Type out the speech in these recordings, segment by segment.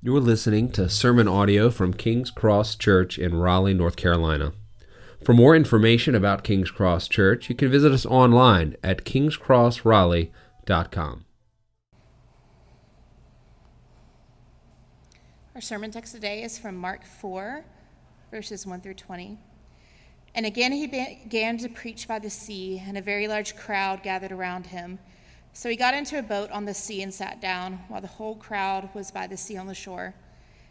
You're listening to sermon audio from King's Cross Church in Raleigh, North Carolina. For more information about King's Cross Church, you can visit us online at kingscrossraleigh.com. Our sermon text today is from Mark 4, verses 1 through 20. And again he began to preach by the sea, and a very large crowd gathered around him. So he got into a boat on the sea and sat down, while the whole crowd was by the sea on the shore.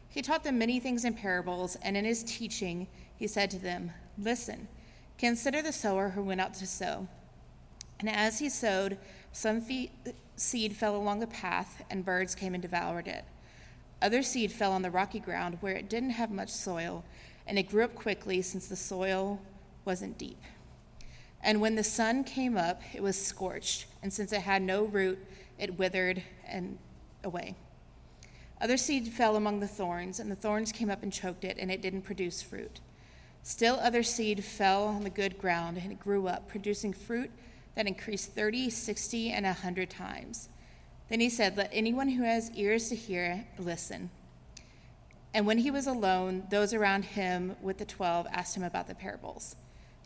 He taught them many things in parables, and in his teaching he said to them, Listen, consider the sower who went out to sow. And as he sowed, some seed fell along the path, and birds came and devoured it. Other seed fell on the rocky ground where it didn't have much soil, and it grew up quickly since the soil wasn't deep. And when the sun came up, it was scorched, and since it had no root, it withered and away. Other seed fell among the thorns, and the thorns came up and choked it, and it didn't produce fruit. Still, other seed fell on the good ground, and it grew up, producing fruit that increased 30, 60, and a 100 times. Then he said, Let anyone who has ears to hear listen. And when he was alone, those around him with the twelve asked him about the parables.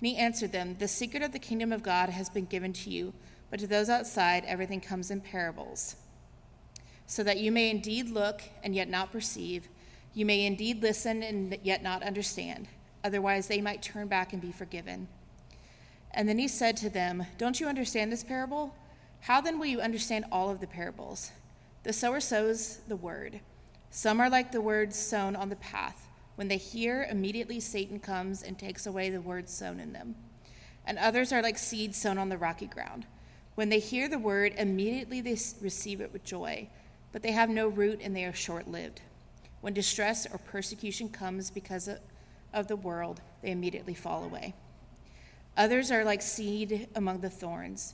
And he answered them, The secret of the kingdom of God has been given to you, but to those outside, everything comes in parables. So that you may indeed look and yet not perceive, you may indeed listen and yet not understand. Otherwise, they might turn back and be forgiven. And then he said to them, Don't you understand this parable? How then will you understand all of the parables? The sower sows the word. Some are like the words sown on the path. When they hear, immediately Satan comes and takes away the words sown in them. And others are like seeds sown on the rocky ground. When they hear the word, immediately they receive it with joy, but they have no root and they are short lived. When distress or persecution comes because of the world, they immediately fall away. Others are like seed among the thorns.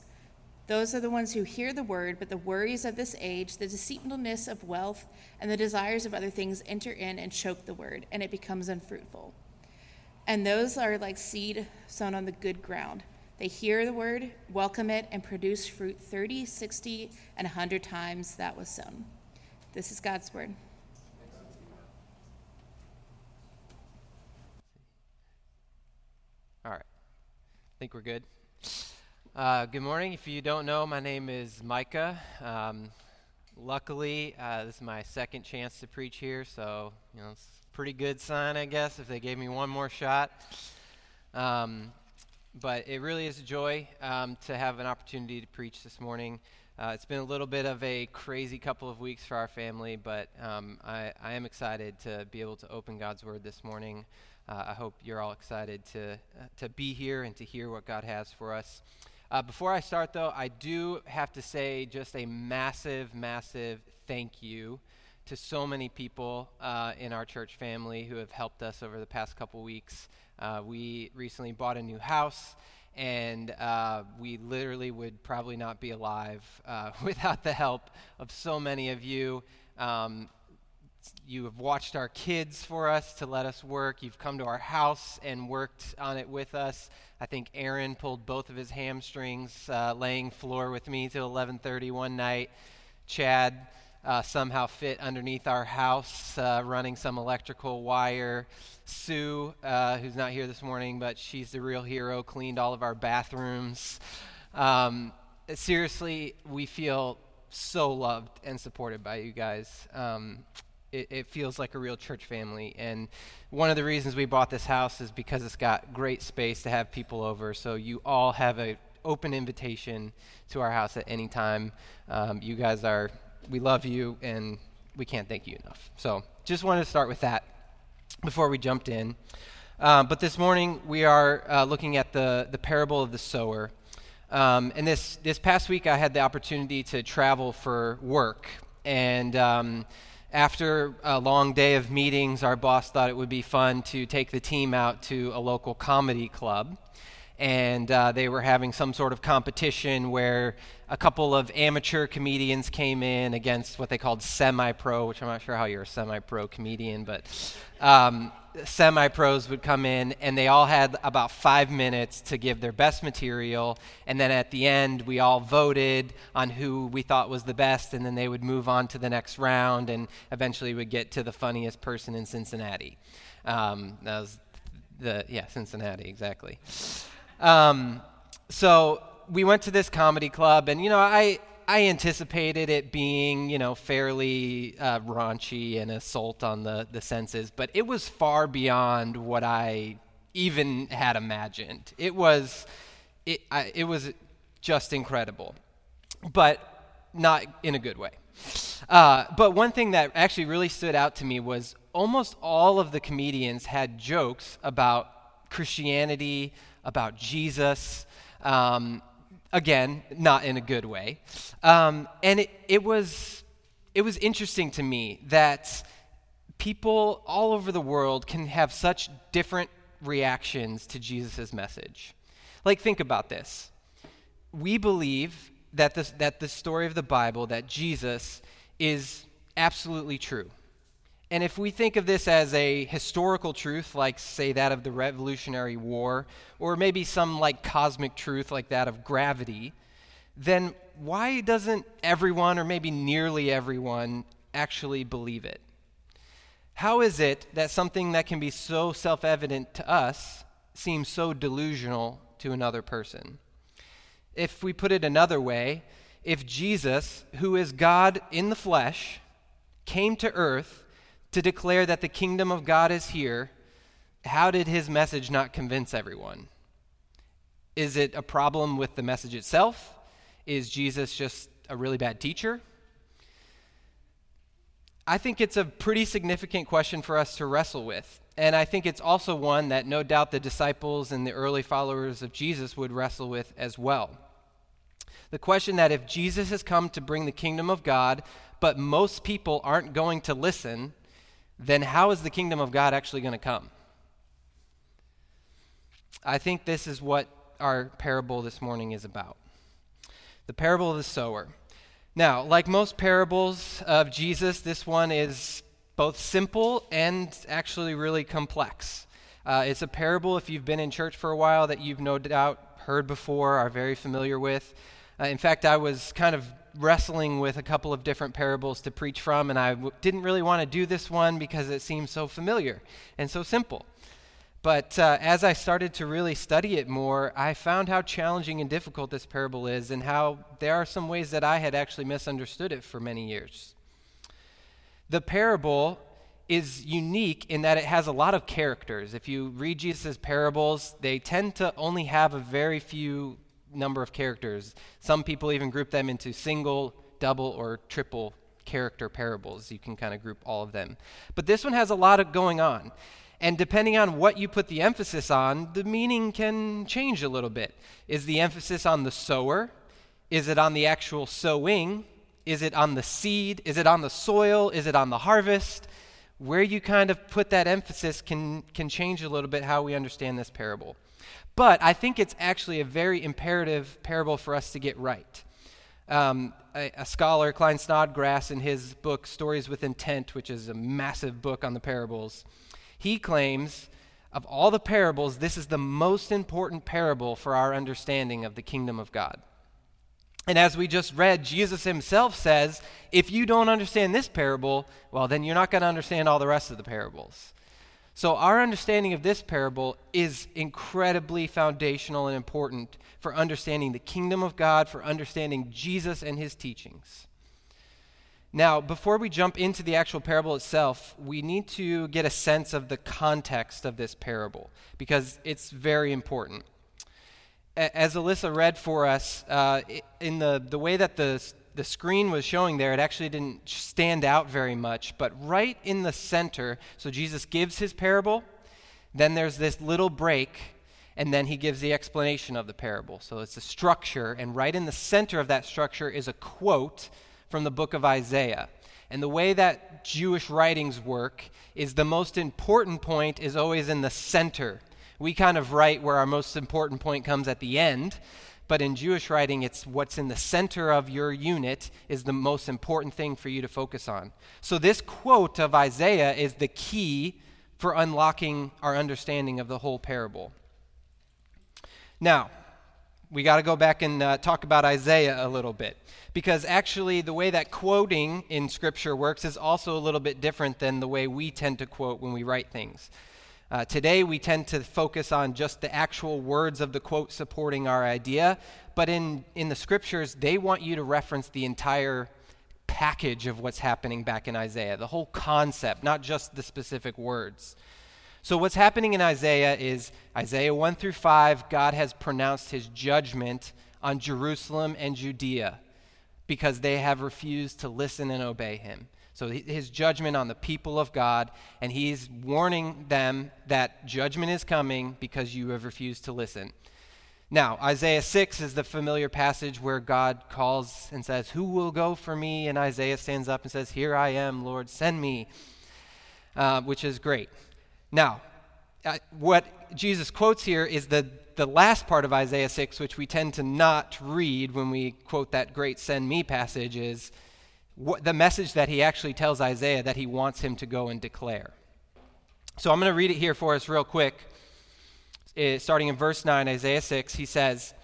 Those are the ones who hear the word, but the worries of this age, the deceitfulness of wealth, and the desires of other things enter in and choke the word, and it becomes unfruitful. And those are like seed sown on the good ground. They hear the word, welcome it, and produce fruit 30, 60, and 100 times that was sown. This is God's word. All right. I think we're good. Uh, good morning. If you don't know, my name is Micah. Um, luckily, uh, this is my second chance to preach here, so you know it's a pretty good sign, I guess, if they gave me one more shot. Um, but it really is a joy um, to have an opportunity to preach this morning. Uh, it's been a little bit of a crazy couple of weeks for our family, but um, I, I, am excited to be able to open God's Word this morning. Uh, I hope you're all excited to, uh, to be here and to hear what God has for us. Uh, before I start, though, I do have to say just a massive, massive thank you to so many people uh, in our church family who have helped us over the past couple weeks. Uh, we recently bought a new house, and uh, we literally would probably not be alive uh, without the help of so many of you. Um, you have watched our kids for us to let us work. You've come to our house and worked on it with us. I think Aaron pulled both of his hamstrings uh, laying floor with me till 11:30 one night. Chad uh, somehow fit underneath our house, uh, running some electrical wire. Sue, uh, who's not here this morning, but she's the real hero, cleaned all of our bathrooms. Um, seriously, we feel so loved and supported by you guys. Um, it, it, feels like a real church family. And one of the reasons we bought this house is because it's got great space to have people over. So you all have an open invitation to our house at any time. Um, you guys are, we love you, and we can't thank you enough. So just wanted to start with that before we jumped in. Um, but this morning we are uh, looking at the, the parable of the sower. Um, and this, this past week I had the opportunity to travel for work. And um, after a long day of meetings, our boss thought it would be fun to take the team out to a local comedy club. and uh, they were having some sort of competition where a couple of amateur comedians came in against what they called semi pro, which I'm not sure how you're a semi pro comedian, but um, semi pros would come in and they all had about five minutes to give their best material. And then at the end, we all voted on who we thought was the best, and then they would move on to the next round and eventually would get to the funniest person in Cincinnati. Um, that was the, yeah, Cincinnati, exactly. Um, so we went to this comedy club, and you know, I I anticipated it being you know fairly uh, raunchy and assault on the the senses, but it was far beyond what I even had imagined. It was it I, it was just incredible, but not in a good way. Uh, but one thing that actually really stood out to me was almost all of the comedians had jokes about Christianity, about Jesus. Um, again, not in a good way. Um, and it, it, was, it was interesting to me that people all over the world can have such different reactions to Jesus' message. Like, think about this. We believe that, this, that the story of the Bible, that Jesus is absolutely true. And if we think of this as a historical truth, like, say, that of the Revolutionary War, or maybe some like cosmic truth like that of gravity, then why doesn't everyone, or maybe nearly everyone, actually believe it? How is it that something that can be so self evident to us seems so delusional to another person? If we put it another way, if Jesus, who is God in the flesh, came to earth to declare that the kingdom of God is here, how did his message not convince everyone? Is it a problem with the message itself? Is Jesus just a really bad teacher? I think it's a pretty significant question for us to wrestle with. And I think it's also one that no doubt the disciples and the early followers of Jesus would wrestle with as well. The question that if Jesus has come to bring the kingdom of God, but most people aren't going to listen, then how is the kingdom of God actually going to come? I think this is what our parable this morning is about the parable of the sower. Now, like most parables of Jesus, this one is both simple and actually really complex. Uh, it's a parable, if you've been in church for a while, that you've no doubt heard before, are very familiar with. Uh, in fact, I was kind of wrestling with a couple of different parables to preach from, and I w- didn't really want to do this one because it seemed so familiar and so simple. But uh, as I started to really study it more, I found how challenging and difficult this parable is, and how there are some ways that I had actually misunderstood it for many years. The parable is unique in that it has a lot of characters. If you read Jesus' parables, they tend to only have a very few number of characters. Some people even group them into single, double, or triple character parables. You can kind of group all of them. But this one has a lot of going on. And depending on what you put the emphasis on, the meaning can change a little bit. Is the emphasis on the sower? Is it on the actual sowing? Is it on the seed? Is it on the soil? Is it on the harvest? Where you kind of put that emphasis can, can change a little bit how we understand this parable. But I think it's actually a very imperative parable for us to get right. Um, a, a, scholar, Klyne Snodgrass, in his book Stories with Intent, which is a massive book on the parables, he claims of all the parables, this is the most important parable for our understanding of the kingdom of God. And as we just read, Jesus himself says, if you don't understand this parable, well, then you're not going to understand all the rest of the parables. So, our understanding of this parable is incredibly foundational and important for understanding the kingdom of God, for understanding Jesus and his teachings. Now, before we jump into the actual parable itself, we need to get a sense of the context of this parable because it's very important. As Alyssa read for us, uh, in the, the way that the the screen was showing there, it actually didn't stand out very much. But right in the center, so Jesus gives his parable, then there's this little break, and then he gives the explanation of the parable. So it's a structure, and right in the center of that structure is a quote from the book of Isaiah. And the way that Jewish writings work is the most important point is always in the center We kind of write where our most important point comes at the end, but in Jewish writing, it's what's in the center of your unit is the most important thing for you to focus on. So, this quote of Isaiah is the key for unlocking our understanding of the whole parable. Now, we got to go back and uh, talk about Isaiah a little bit. Because actually, the way that quoting in Scripture works is also a little bit different than the way we tend to quote when we write things. Uh, today, we tend to focus on just the actual words of the quote supporting our idea, but in, in the scriptures, they want you to reference the entire package of what's happening back in Isaiah, the whole concept, not just the specific words. So, what's happening in Isaiah is Isaiah 1 through 5, God has pronounced his judgment on Jerusalem and Judea because they have refused to listen and obey him. So his judgment on the people of God, and he's warning them that judgment is coming because you have refused to listen. Now, Isaiah 6 is the familiar passage where God calls and says, Who will go for me? And Isaiah stands up and says, Here I am, Lord, send me, uh, which is great. Now, uh, what Jesus quotes here is the, the last part of Isaiah 6, which we tend to not read when we quote that great send me passage, is the message that he actually tells Isaiah that he wants him to go and declare. So I'm going to read it here for us real quick. It, starting in verse 9, Isaiah 6, he says,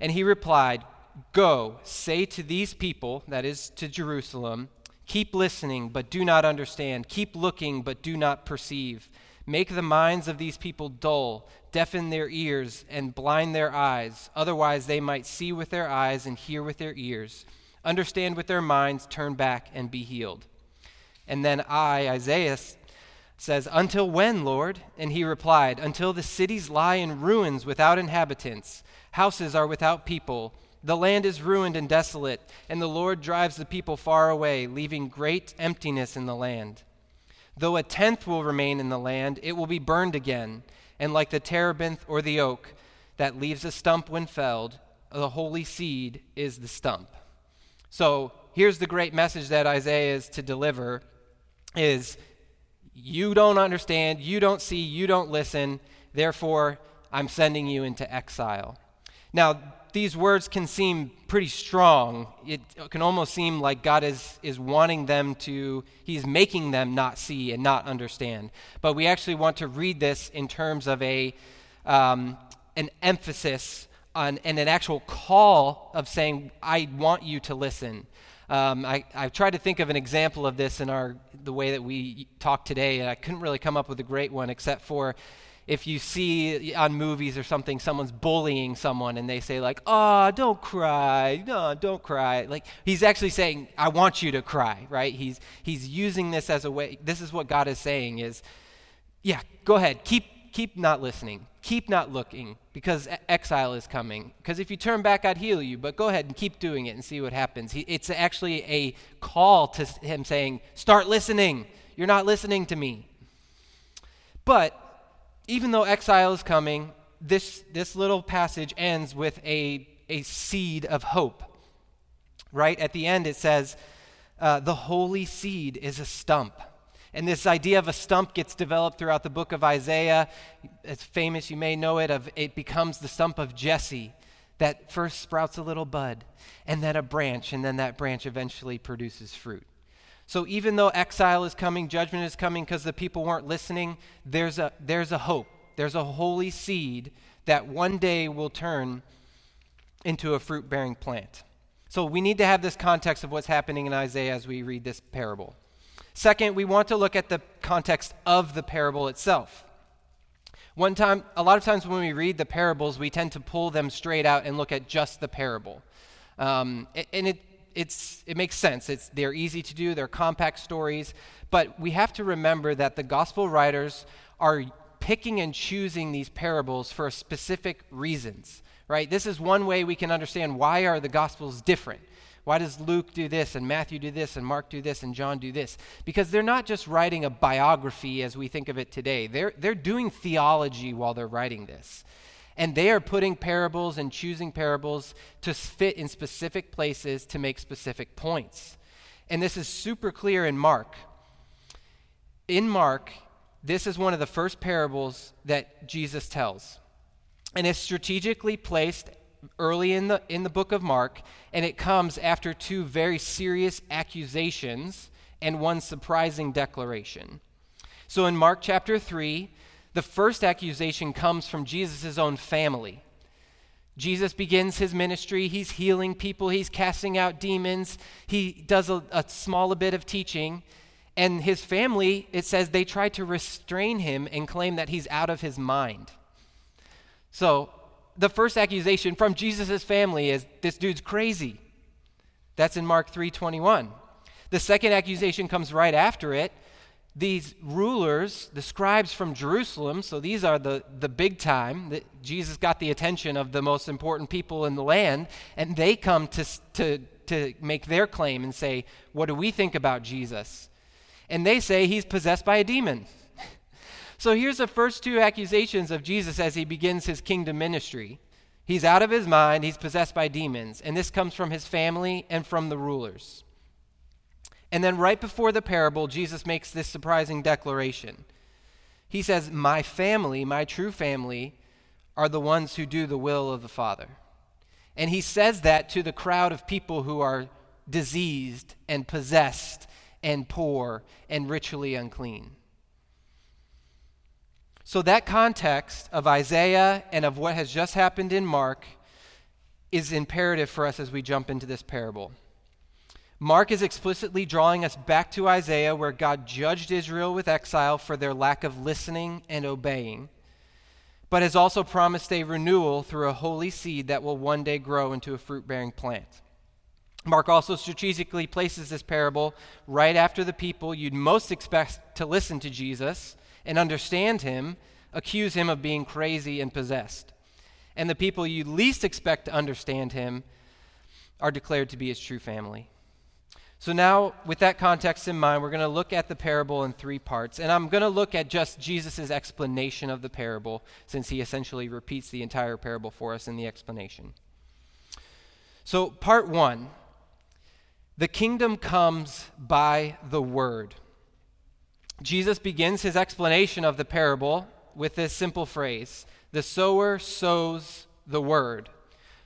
And he replied, Go, say to these people, that is to Jerusalem, keep listening, but do not understand. Keep looking, but do not perceive. Make the minds of these people dull, deafen their ears, and blind their eyes. Otherwise, they might see with their eyes and hear with their ears understand with their minds, turn back, and be healed. And then I, Isaiah, says, Until when, Lord? And he replied, Until the cities lie in ruins without inhabitants, houses are without people. The land is ruined and desolate, and the Lord drives the people far away, leaving great emptiness in the land. Though a tenth will remain in the land, it will be burned again, and like the terebinth or the oak that leaves a stump when felled, the holy seed is the stump. So here's the great message that Isaiah is to deliver is you don't understand, you don't see, you don't listen, therefore I'm sending you into exile. Now, these words can seem pretty strong. It can almost seem like God is, is wanting them to, He's making them not see and not understand. But we actually want to read this in terms of a, um, an emphasis and an actual call of saying, I want you to listen. Um, I, I've tried to think of an example of this in our, the way that we talk today, and I couldn't really come up with a great one except for if you see on movies or something someone's bullying someone and they say like oh don't cry. No don't cry. Like he's actually saying i want you to cry right? He's he's using this as a way this is what god is saying is yeah go ahead. Keep keep not listening, keep not looking, because exile is coming. Because if you turn back, I'd heal you, but go ahead and keep doing it and see what happens. He, it's actually a call to him saying, Start listening. You're not listening to me. But even though exile is coming, this, this little passage ends with a, a seed of hope. Right? At the end, it says, uh, The holy seed is a stump. And this idea of a stump gets developed throughout the book of Isaiah. It's famous, you may know it, of it becomes the stump of Jesse that first sprouts a little bud, and then a branch, and then that branch eventually produces fruit. So even though exile is coming, judgment is coming because the people weren't listening, there's a, there's a hope. There's a holy seed that one day will turn into a fruit bearing plant. So we need to have this context of what's happening in Isaiah as we read this parable. Second, we want to look at the context of the parable itself. One time, a lot of times when we read the parables, we tend to pull them straight out and look at just the parable. Um, and it, it's, it makes sense. It's, they're easy to do, they're compact stories, but we have to remember that the gospel writers are picking and choosing these parables for specific reasons, right? This is one way we can understand why are the gospels different. Why does Luke do this and Matthew do this and Mark do this and John do this? Because they're not just writing a biography as we think of it today. They're, they're doing theology while they're writing this. And they are putting parables and choosing parables to fit in specific places to make specific points. And this is super clear in Mark. In Mark, this is one of the first parables that Jesus tells. And it's strategically placed early in the, in the book of Mark, and it comes after two very serious accusations and one surprising declaration. So in Mark chapter 3, the first accusation comes from Jesus' own family. Jesus begins his ministry. He's healing people, he's casting out demons, he does a, a small bit of teaching. And his family, it says, they try to restrain him and claim that he's out of his mind. So, the first accusation from Jesus' family is this dude's crazy. That's in Mark 3:21. The second accusation comes right after it these rulers, the scribes from Jerusalem, so these are the, the big time, that Jesus got the attention of the most important people in the land, and they come to, to, to make their claim and say, What do we think about Jesus? And they say he's possessed by a demon. So here's the first two accusations of Jesus as he begins his kingdom ministry. He's out of his mind, he's possessed by demons, and this comes from his family and from the rulers. And then right before the parable, Jesus makes this surprising declaration. He says, My family, my true family, are the ones who do the will of the Father. And he says that to the crowd of people who are diseased and possessed and poor and ritually unclean. So, that context of Isaiah and of what has just happened in Mark is imperative for us as we jump into this parable. Mark is explicitly drawing us back to Isaiah, where God judged Israel with exile for their lack of listening and obeying, but has also promised a renewal through a holy seed that will one day grow into a fruit bearing plant. Mark also strategically places this parable right after the people you'd most expect to listen to Jesus and understand him accuse him of being crazy and possessed. And the people you least expect to understand him are declared to be his true family. So, now with that context in mind, we're going to look at the parable in three parts. And I'm going to look at just Jesus' explanation of the parable, since he essentially repeats the entire parable for us in the explanation. So, part one the kingdom comes by the word. Jesus begins his explanation of the parable with this simple phrase The sower sows the word.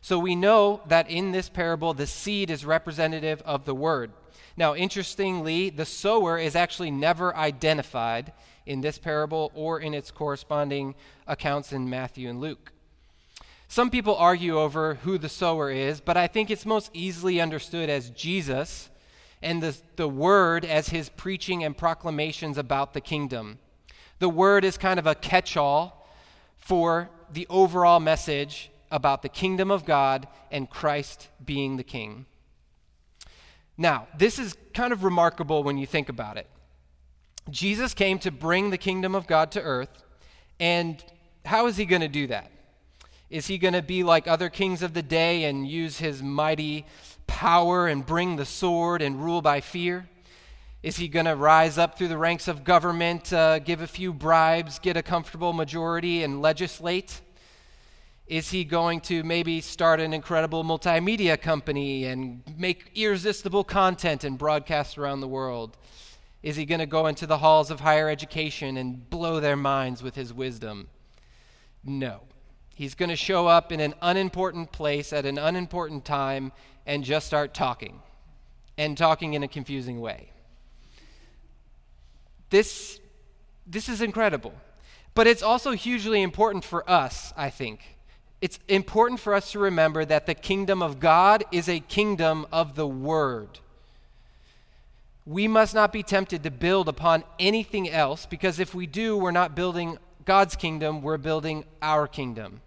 So we know that in this parable, the seed is representative of the word. Now, interestingly, the sower is actually never identified in this parable or in its corresponding accounts in Matthew and Luke. Some people argue over who the sower is, but I think it's most easily understood as Jesus and the, the word as his preaching and proclamations about the kingdom. The word is kind of a catch all for the overall message about the kingdom of God and Christ being the king. Now, this is kind of remarkable when you think about it. Jesus came to bring the kingdom of God to earth, and how is he going to do that? Is he going to be like other kings of the day and use his mighty power and bring the sword and rule by fear? Is he going to rise up through the ranks of government, uh, give a few bribes, get a comfortable majority, and legislate? Is he going to maybe start an incredible multimedia company and make irresistible content and broadcast around the world? Is he going to go into the halls of higher education and blow their minds with his wisdom? No. He's going to show up in an unimportant place at an unimportant time and just start talking, and talking in a confusing way. This, this is incredible. But it's also hugely important for us, I think it's important for us to remember that the kingdom of God is a kingdom of the Word. We must not be tempted to build upon anything else because if we do, we're not building God's kingdom, we're building our kingdom.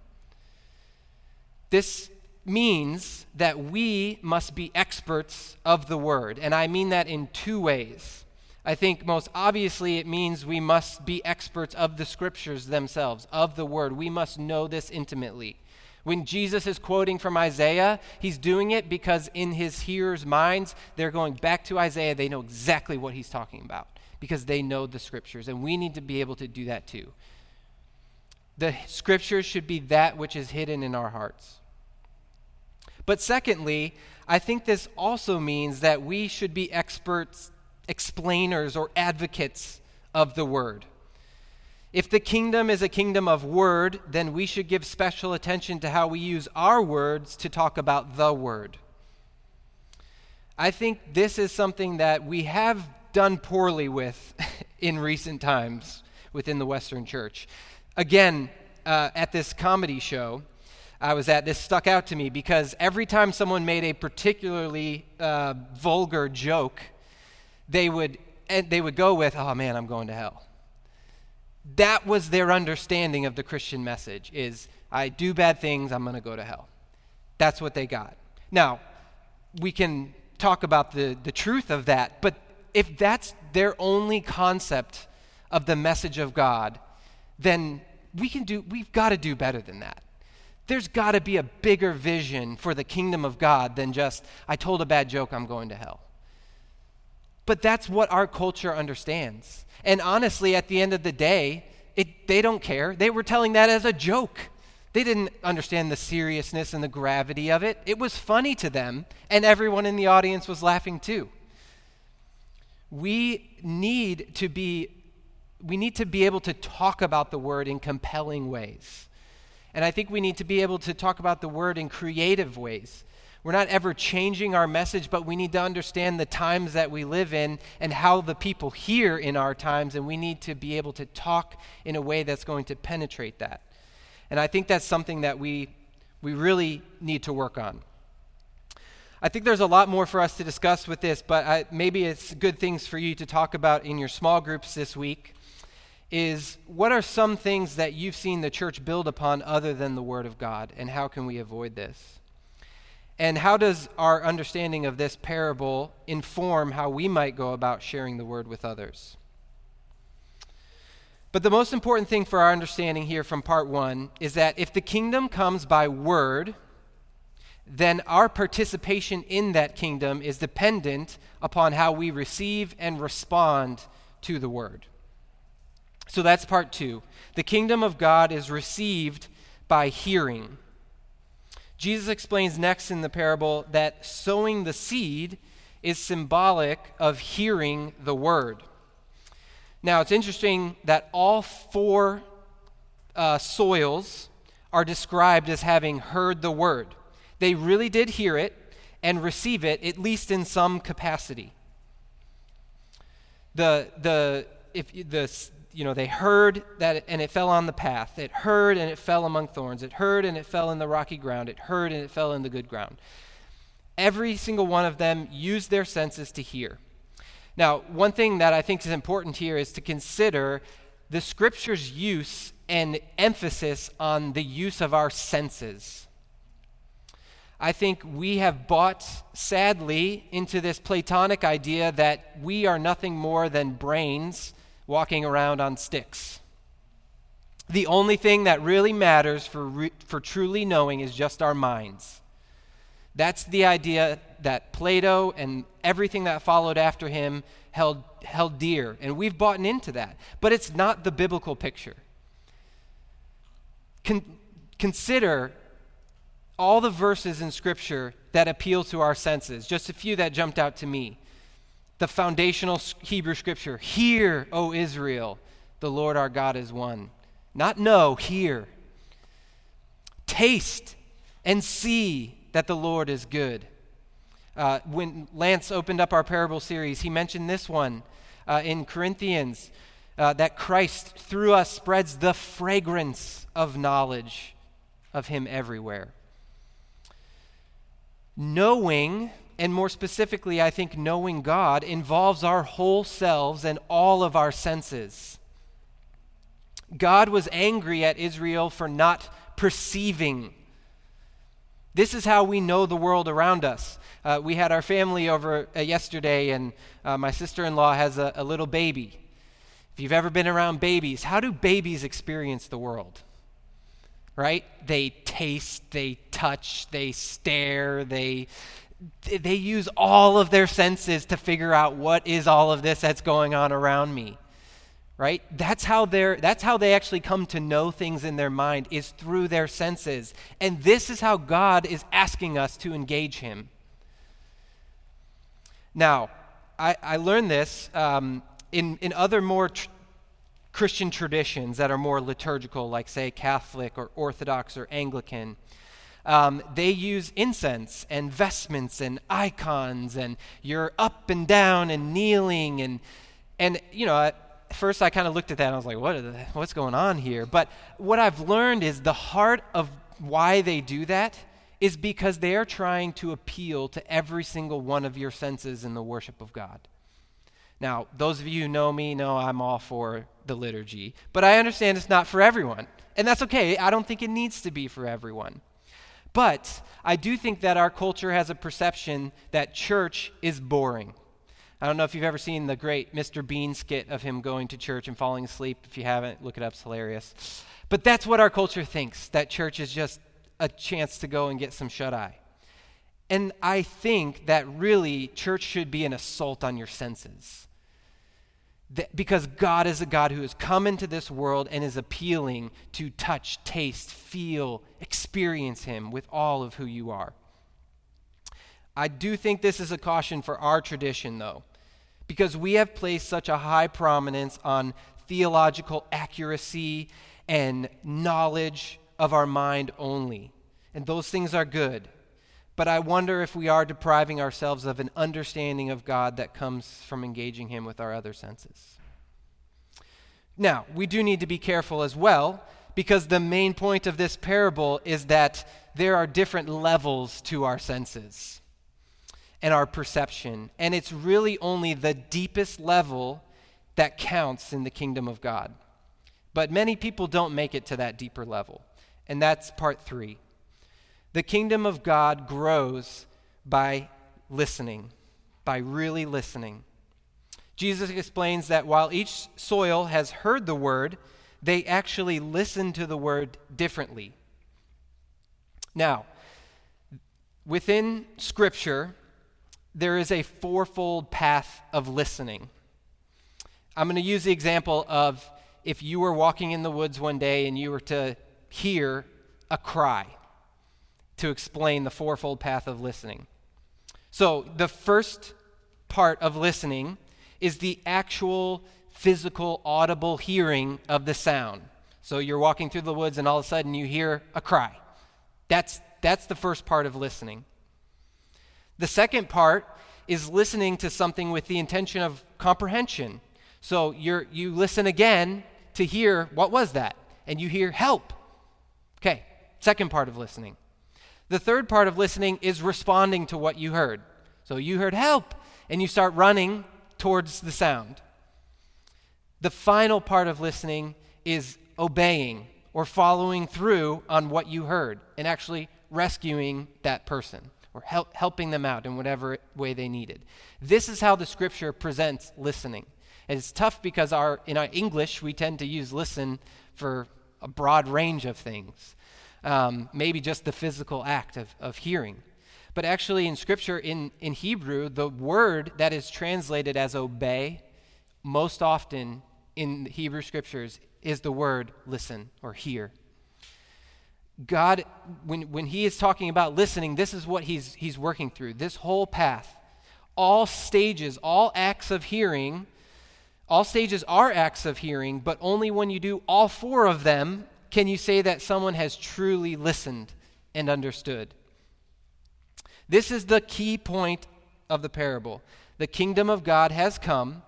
This means that we must be experts of the Word, and I mean that in two ways. I think most obviously it means we must be experts of the scriptures themselves, of the word. We must know this intimately. When Jesus is quoting from Isaiah, he's doing it because in his hearers' minds, they're going back to Isaiah. They know exactly what he's talking about because they know the scriptures, and we need to be able to do that too. The scriptures should be that which is hidden in our hearts. But secondly, I think this also means that we should be experts, explainers, or advocates of the word. If the kingdom is a kingdom of word, then we should give special attention to how we use our words to talk about the word. I think this is something that we have done poorly with in recent times within the Western church. Again, uh, at this comedy show I was at, this stuck out to me because every time someone made a particularly uh, vulgar joke, they would, they would go with, oh man, I'm going to hell. That was their understanding of the Christian message is I do bad things, I'm going to go to hell. That's what they got. Now, we can talk about the, the truth of that, but if that's their only concept of the message of God, then we can do we've got to do better than that. There's got to be a bigger vision for the kingdom of God than just I told a bad joke, I'm going to hell. But that's what our culture understands. And honestly, at the end of the day, it, they don't care. They were telling that as a joke. They didn't understand the seriousness and the gravity of it. It was funny to them, and everyone in the audience was laughing too. We need to be we need to be able to talk about the word in compelling ways. And I think we need to be able to talk about the word in creative ways. We're not ever changing our message, but we need to understand the times that we live in and how the people hear in our times, and we need to be able to talk in a way that's going to penetrate that. And I think that's something that we, we really need to work on. I think there's a lot more for us to discuss with this, but I, maybe it's good things for you to talk about in your small groups this week. Is what are some things that you've seen the church build upon other than the Word of God, and how can we avoid this? And how does our understanding of this parable inform how we might go about sharing the word with others? But the most important thing for our understanding here from part one is that if the kingdom comes by word, then our participation in that kingdom is dependent upon how we receive and respond to the word. So that's part two. The kingdom of God is received by hearing. Jesus explains next in the parable that sowing the seed is symbolic of hearing the word. Now, it's interesting that all four uh, soils are described as having heard the word. They really did hear it and receive it, at least in some capacity. The, the, if the, you know, they heard that and it fell on the path. It heard and it fell among thorns. It heard and it fell in the rocky ground. It heard and it fell in the good ground. Every single one of them used their senses to hear. Now, one thing that I think is important here is to consider the scripture's use and emphasis on the use of our senses. I think we have bought, sadly, into this Platonic idea that we are nothing more than brains walking around on sticks. The only thing that really matters for, re- for truly knowing is just our minds. That's the idea that Plato and everything that followed after him held, held dear. And we've bought into that. But it's not the biblical picture. Con- consider all the verses in Scripture that appeal to our senses. Just a few that jumped out to me the foundational Hebrew scripture Hear, O Israel, the Lord our God is one. Not know, hear. Taste and see that the Lord is good. Uh, when Lance opened up our parable series, he mentioned this one uh, in Corinthians uh, that Christ through us spreads the fragrance of knowledge of Him everywhere. Knowing and more specifically, I think knowing God involves our whole selves and all of our senses. God was angry at Israel for not perceiving. This is how we know the world around us. Uh, we had our family over uh, yesterday, and uh, my sister in law has a, a little baby. If you've ever been around babies, how do babies experience the world? Right? They taste, they touch, they stare, they they use all of their senses to figure out what is all of this that's going on around me right that's how they're that's how they actually come to know things in their mind is through their senses and this is how god is asking us to engage him now i, I learned this um, in, in other more tr- Christian traditions that are more liturgical, like, say, Catholic or Orthodox or Anglican. Um, they use incense and vestments and icons, and you're up and down and kneeling. And, and you know, at first I kind of looked at that and I was like, what the, what's going on here? But what I've learned is the heart of why they do that is because they are trying to appeal to every single one of your senses in the worship of God. Now, those of you who know me know I'm all for the liturgy, but I understand it's not for everyone. And that's okay. I don't think it needs to be for everyone. But I do think that our culture has a perception that church is boring. I don't know if you've ever seen the great Mr. Bean skit of him going to church and falling asleep. If you haven't, look it up, it's hilarious. But that's what our culture thinks that church is just a chance to go and get some shut eye. And I think that really church should be an assault on your senses. That, because God is a God who has come into this world and is appealing to touch, taste, feel, experience Him with all of who you are. I do think this is a caution for our tradition, though, because we have placed such a high prominence on theological accuracy and knowledge of our mind only. And those things are good. But I wonder if we are depriving ourselves of an understanding of God that comes from engaging Him with our other senses. Now, we do need to be careful as well, because the main point of this parable is that there are different levels to our senses and our perception. And it's really only the deepest level that counts in the kingdom of God. But many people don't make it to that deeper level. And that's part three. The kingdom of God grows by listening, by really listening. Jesus explains that while each soil has heard the word, they actually listen to the word differently. Now, within Scripture, there is a fourfold path of listening. I'm going to use the example of if you were walking in the woods one day and you were to hear a cry to explain the fourfold path of listening. So, the first part of listening is the actual physical, audible hearing of the sound. So, you're walking through the woods and all of a sudden you hear a cry. That's, that's the first part of listening. The second part is listening to something with the intention of comprehension. So, you're, you listen again to hear what was that? And you hear help. Okay, second part of listening. The third part of listening is responding to what you heard. So you heard help, and you start running towards the sound. The final part of listening is obeying or following through on what you heard and actually rescuing that person or help, helping them out in whatever way they needed. This is how the scripture presents listening. And it's tough because our, in our English, we tend to use listen for a broad range of things um, maybe just the physical act of, of hearing. But actually, in Scripture, in, in Hebrew, the word that is translated as obey, most often in Hebrew Scriptures, is the word listen or hear. God, when, when He is talking about listening, this is what he's, he's working through. This whole path, all stages, all acts of hearing, all stages are acts of hearing, but only when you do all four of them can you say that someone has truly listened and understood. This is the key point of the parable. The kingdom of God has come,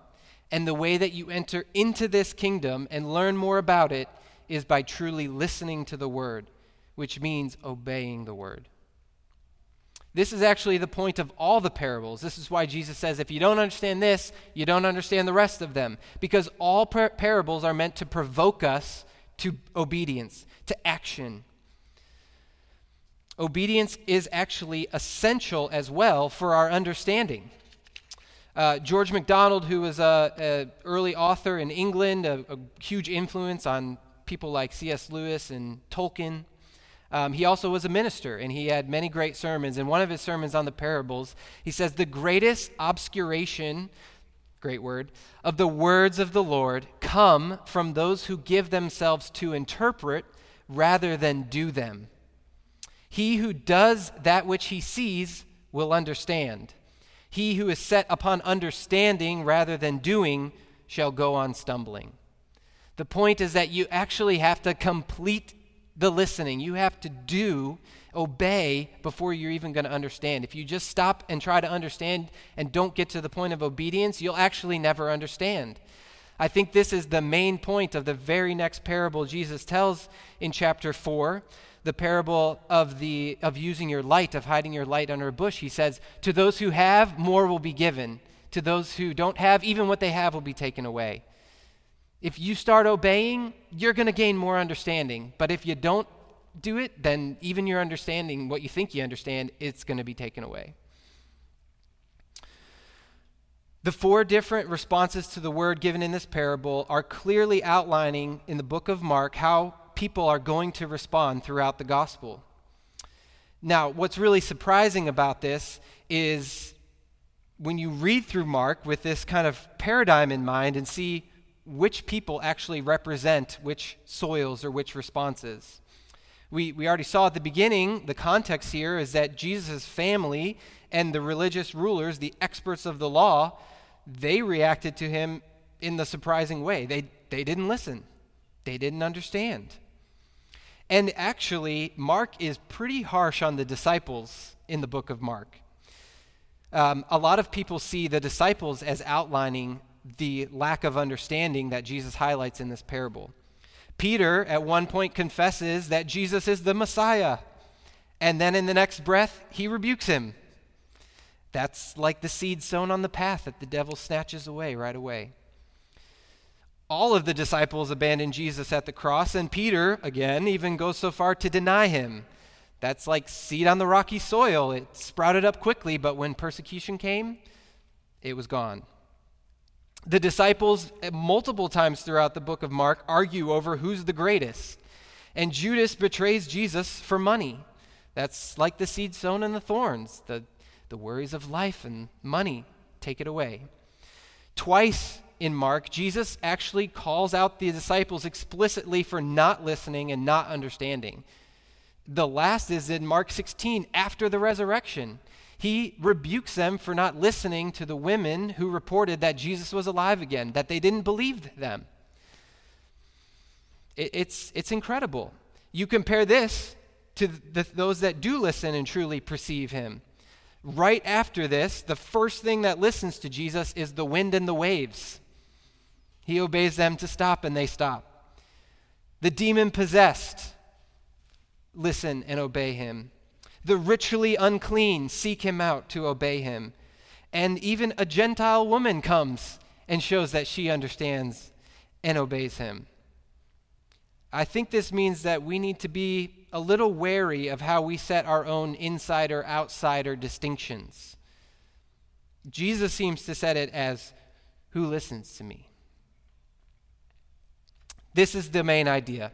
and the way that you enter into this kingdom and learn more about it is by truly listening to the word, which means obeying the word. This is actually the point of all the parables. This is why Jesus says, if you don't understand this, you don't understand the rest of them. Because all par- parables are meant to provoke us to obedience, to action. Obedience is actually essential as well for our understanding. Uh, George MacDonald, who was an early author in England, a, a, huge influence on people like C.S. Lewis and Tolkien, um, he also was a minister and he had many great sermons. In one of his sermons on the parables, he says, The greatest obscuration great word, of the words of the Lord come from those who give themselves to interpret rather than do them. He who does that which he sees will understand. He who is set upon understanding rather than doing shall go on stumbling. The point is that you actually have to complete the listening. You have to do, obey before you're even going to understand. If you just stop and try to understand and don't get to the point of obedience, you'll actually never understand. I think this is the main point of the very next parable Jesus tells in chapter 4, the parable of the of using your light, of hiding your light under a bush. He says, "To those who have, more will be given. To those who don't have, even what they have will be taken away." If you start obeying, you're going to gain more understanding. But if you don't do it, then even your understanding, what you think you understand, it's going to be taken away. The four different responses to the word given in this parable are clearly outlining in the book of Mark how people are going to respond throughout the gospel. Now, what's really surprising about this is when you read through Mark with this kind of paradigm in mind and see which people actually represent which soils or which responses. We, we already saw at the beginning, the context here is that Jesus' family and the religious rulers, the experts of the law, they reacted to him in the surprising way. They, they didn't listen, they didn't understand. And actually, Mark is pretty harsh on the disciples in the book of Mark. Um, a lot of people see the disciples as outlining the lack of understanding that Jesus highlights in this parable. Peter, at one point, confesses that Jesus is the Messiah. And then in the next breath, he rebukes him. That's like the seed sown on the path that the devil snatches away right away. All of the disciples abandon Jesus at the cross, and Peter, again, even goes so far to deny him. That's like seed on the rocky soil. It sprouted up quickly, but when persecution came, it was gone. The disciples, multiple times throughout the book of Mark, argue over who's the greatest. And Judas betrays Jesus for money. That's like the seed sown in the thorns. The, the worries of life and money take it away. Twice in Mark, Jesus actually calls out the disciples explicitly for not listening and not understanding. The last is in Mark 16, after the resurrection. He rebukes them for not listening to the women who reported that Jesus was alive again, that they didn't believe them. It, it's, it's incredible. You compare this to the, those that do listen and truly perceive him. Right after this, the first thing that listens to Jesus is the wind and the waves. He obeys them to stop, and they stop. The demon possessed listen and obey him. The ritually unclean seek him out to obey him. And even a Gentile woman comes and shows that she understands and obeys him. I think this means that we need to be a little wary of how we set our own insider outsider distinctions. Jesus seems to set it as who listens to me. This is the main idea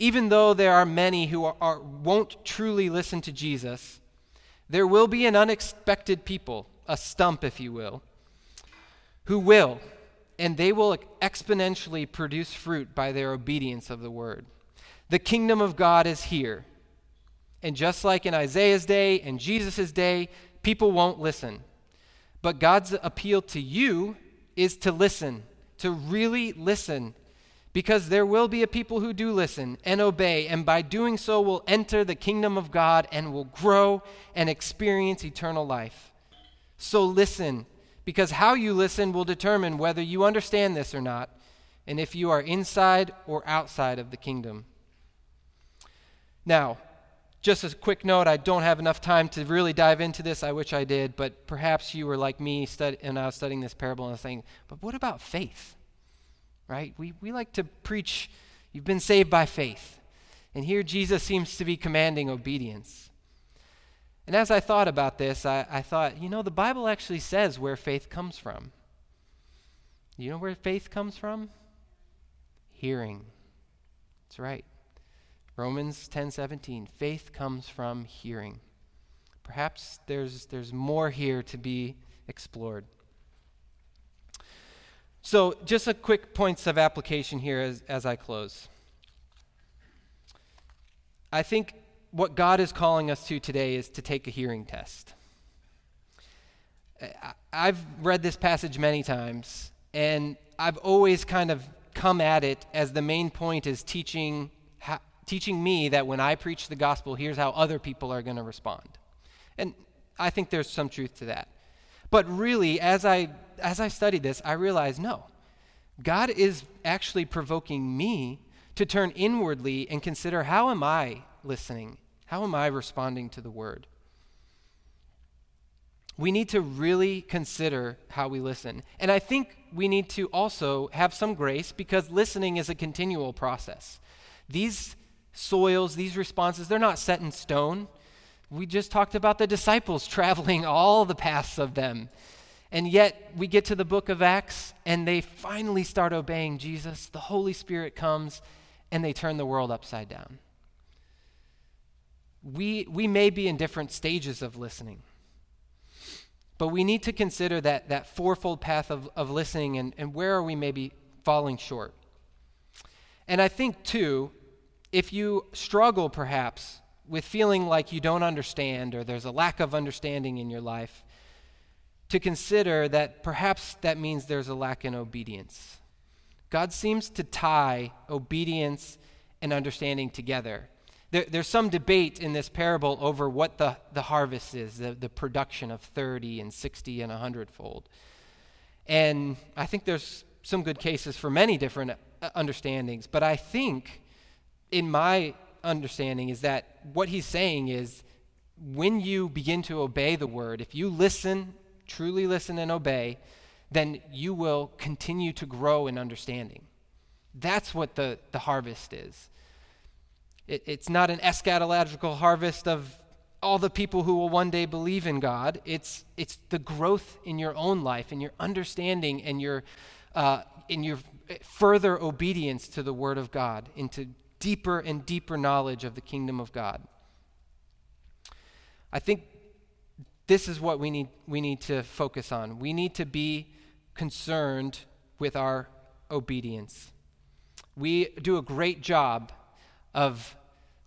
even though there are many who are, are, won't truly listen to Jesus, there will be an unexpected people, a stump, if you will, who will, and they will exponentially produce fruit by their obedience of the word. The kingdom of God is here. And just like in Isaiah's day and Jesus' day, people won't listen. But God's appeal to you is to listen, to really listen because there will be a people who do listen and obey, and by doing so will enter the kingdom of God and will grow and experience eternal life. So listen, because how you listen will determine whether you understand this or not, and if you are inside or outside of the kingdom. Now, just a quick note I don't have enough time to really dive into this. I wish I did, but perhaps you were like me stud- and I was studying this parable and I was saying, but what about faith? Right? We, we like to preach, you've been saved by faith. And here Jesus seems to be commanding obedience. And as I thought about this, I, I thought, you know, the Bible actually says where faith comes from. You know where faith comes from? Hearing. That's right. Romans 10:17. Faith comes from hearing. Perhaps there's there's more here to be explored. So, just a quick points of application here as, as I close. I think what God is calling us to today is to take a hearing test. I've read this passage many times, and I've always kind of come at it as the main point is teaching, ha- teaching me that when I preach the gospel, here's how other people are going to respond. And I think there's some truth to that. But really, as I, as I studied this, I realized no, God is actually provoking me to turn inwardly and consider how am I listening? How am I responding to the word? We need to really consider how we listen. And I think we need to also have some grace because listening is a continual process. These soils, these responses, they're not set in stone. We just talked about the disciples traveling all the paths of them. And yet, we get to the book of Acts and they finally start obeying Jesus. The Holy Spirit comes and they turn the world upside down. We, we may be in different stages of listening, but we need to consider that, that fourfold path of, of listening and, and where are we maybe falling short. And I think, too, if you struggle perhaps with feeling like you don't understand or there's a lack of understanding in your life, to consider that perhaps that means there's a lack in obedience. God seems to tie obedience and understanding together. There, there's some debate in this parable over what the, the harvest is, the, the production of 30 and 60 and 100 fold. And I think there's some good cases for many different uh, understandings, but I think, in my understanding, is that what he's saying is when you begin to obey the word, if you listen, truly listen and obey, then you will continue to grow in understanding. That's what the, the harvest is. It, it's not an eschatological harvest of all the people who will one day believe in God. It's, it's the growth in your own life and your understanding and your, uh, in your further obedience to the Word of God, into deeper and deeper knowledge of the kingdom of God. I think this is what we need, we need to focus on. We need to be concerned with our obedience. We do a great job of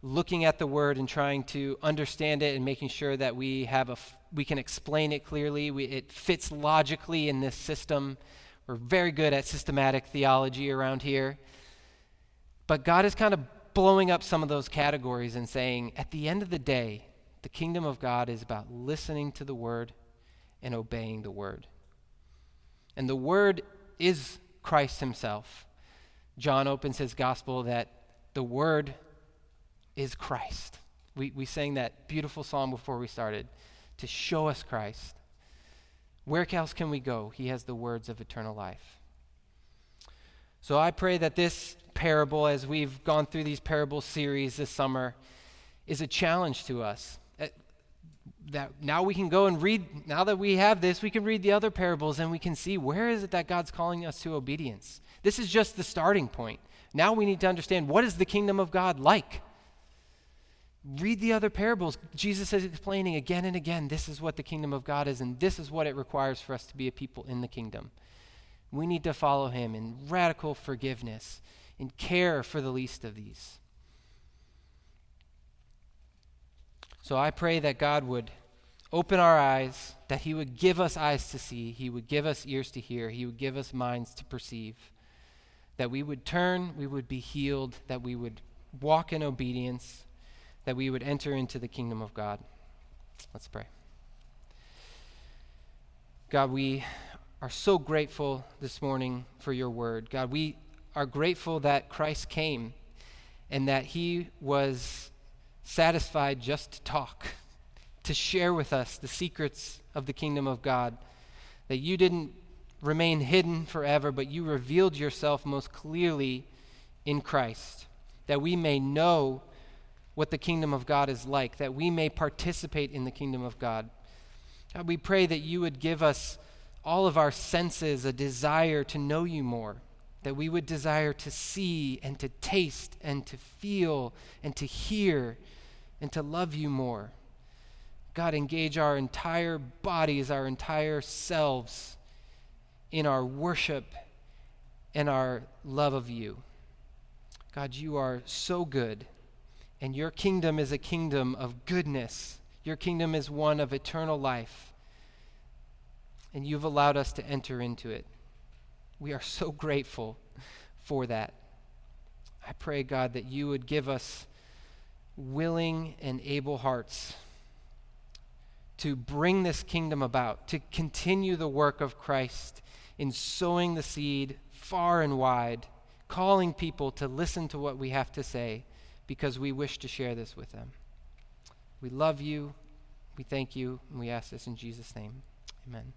looking at the word and trying to understand it and making sure that we have a we can explain it clearly. We, it fits logically in this system. We're very good at systematic theology around here. But God is kind of blowing up some of those categories and saying, at the end of the day, the kingdom of God is about listening to the word and obeying the word. And the Word is Christ Himself. John opens his gospel that the Word is Christ. We, we sang that beautiful song before we started to show us Christ. Where else can we go? He has the words of eternal life. So I pray that this parable, as we've gone through these parable series this summer, is a challenge to us that now we can go and read, now that we have this, we can read the other parables and we can see where is it that God's calling us to obedience. This is just the starting point. Now we need to understand what is the kingdom of God like? Read the other parables. Jesus is explaining again and again this is what the kingdom of God is, and this is what it requires for us to be a people in the kingdom. We need to follow him in radical forgiveness, in care for the least of these. So I pray that God would open our eyes, that He would give us eyes to see, He would give us ears to hear, He would give us minds to perceive, that we would turn, we would be healed, that we would walk in obedience, that we would enter into the kingdom of God. Let's pray. God, we are so grateful this morning for your word. God, we are grateful that Christ came and that he was satisfied just to talk, to share with us the secrets of the kingdom of God. That you didn't remain hidden forever, but you revealed yourself most clearly in Christ. That we may know what the kingdom of God is like, that we may participate in the kingdom of God. God, we pray that you would give us all of our senses a desire to know you more that we would desire to see and to taste and to feel and to hear and to love you more. God, engage our entire bodies, our entire selves in our worship and our love of you. God, you are so good, and your kingdom is a kingdom of goodness. Your kingdom is one of eternal life, and you've allowed us to enter into it. We are so grateful for that. I pray, God, that you would give us willing and able hearts to bring this kingdom about, to continue the work of Christ in sowing the seed far and wide, calling people to listen to what we have to say because we wish to share this with them. We love you. We thank you, and we ask this in Jesus' name. Amen.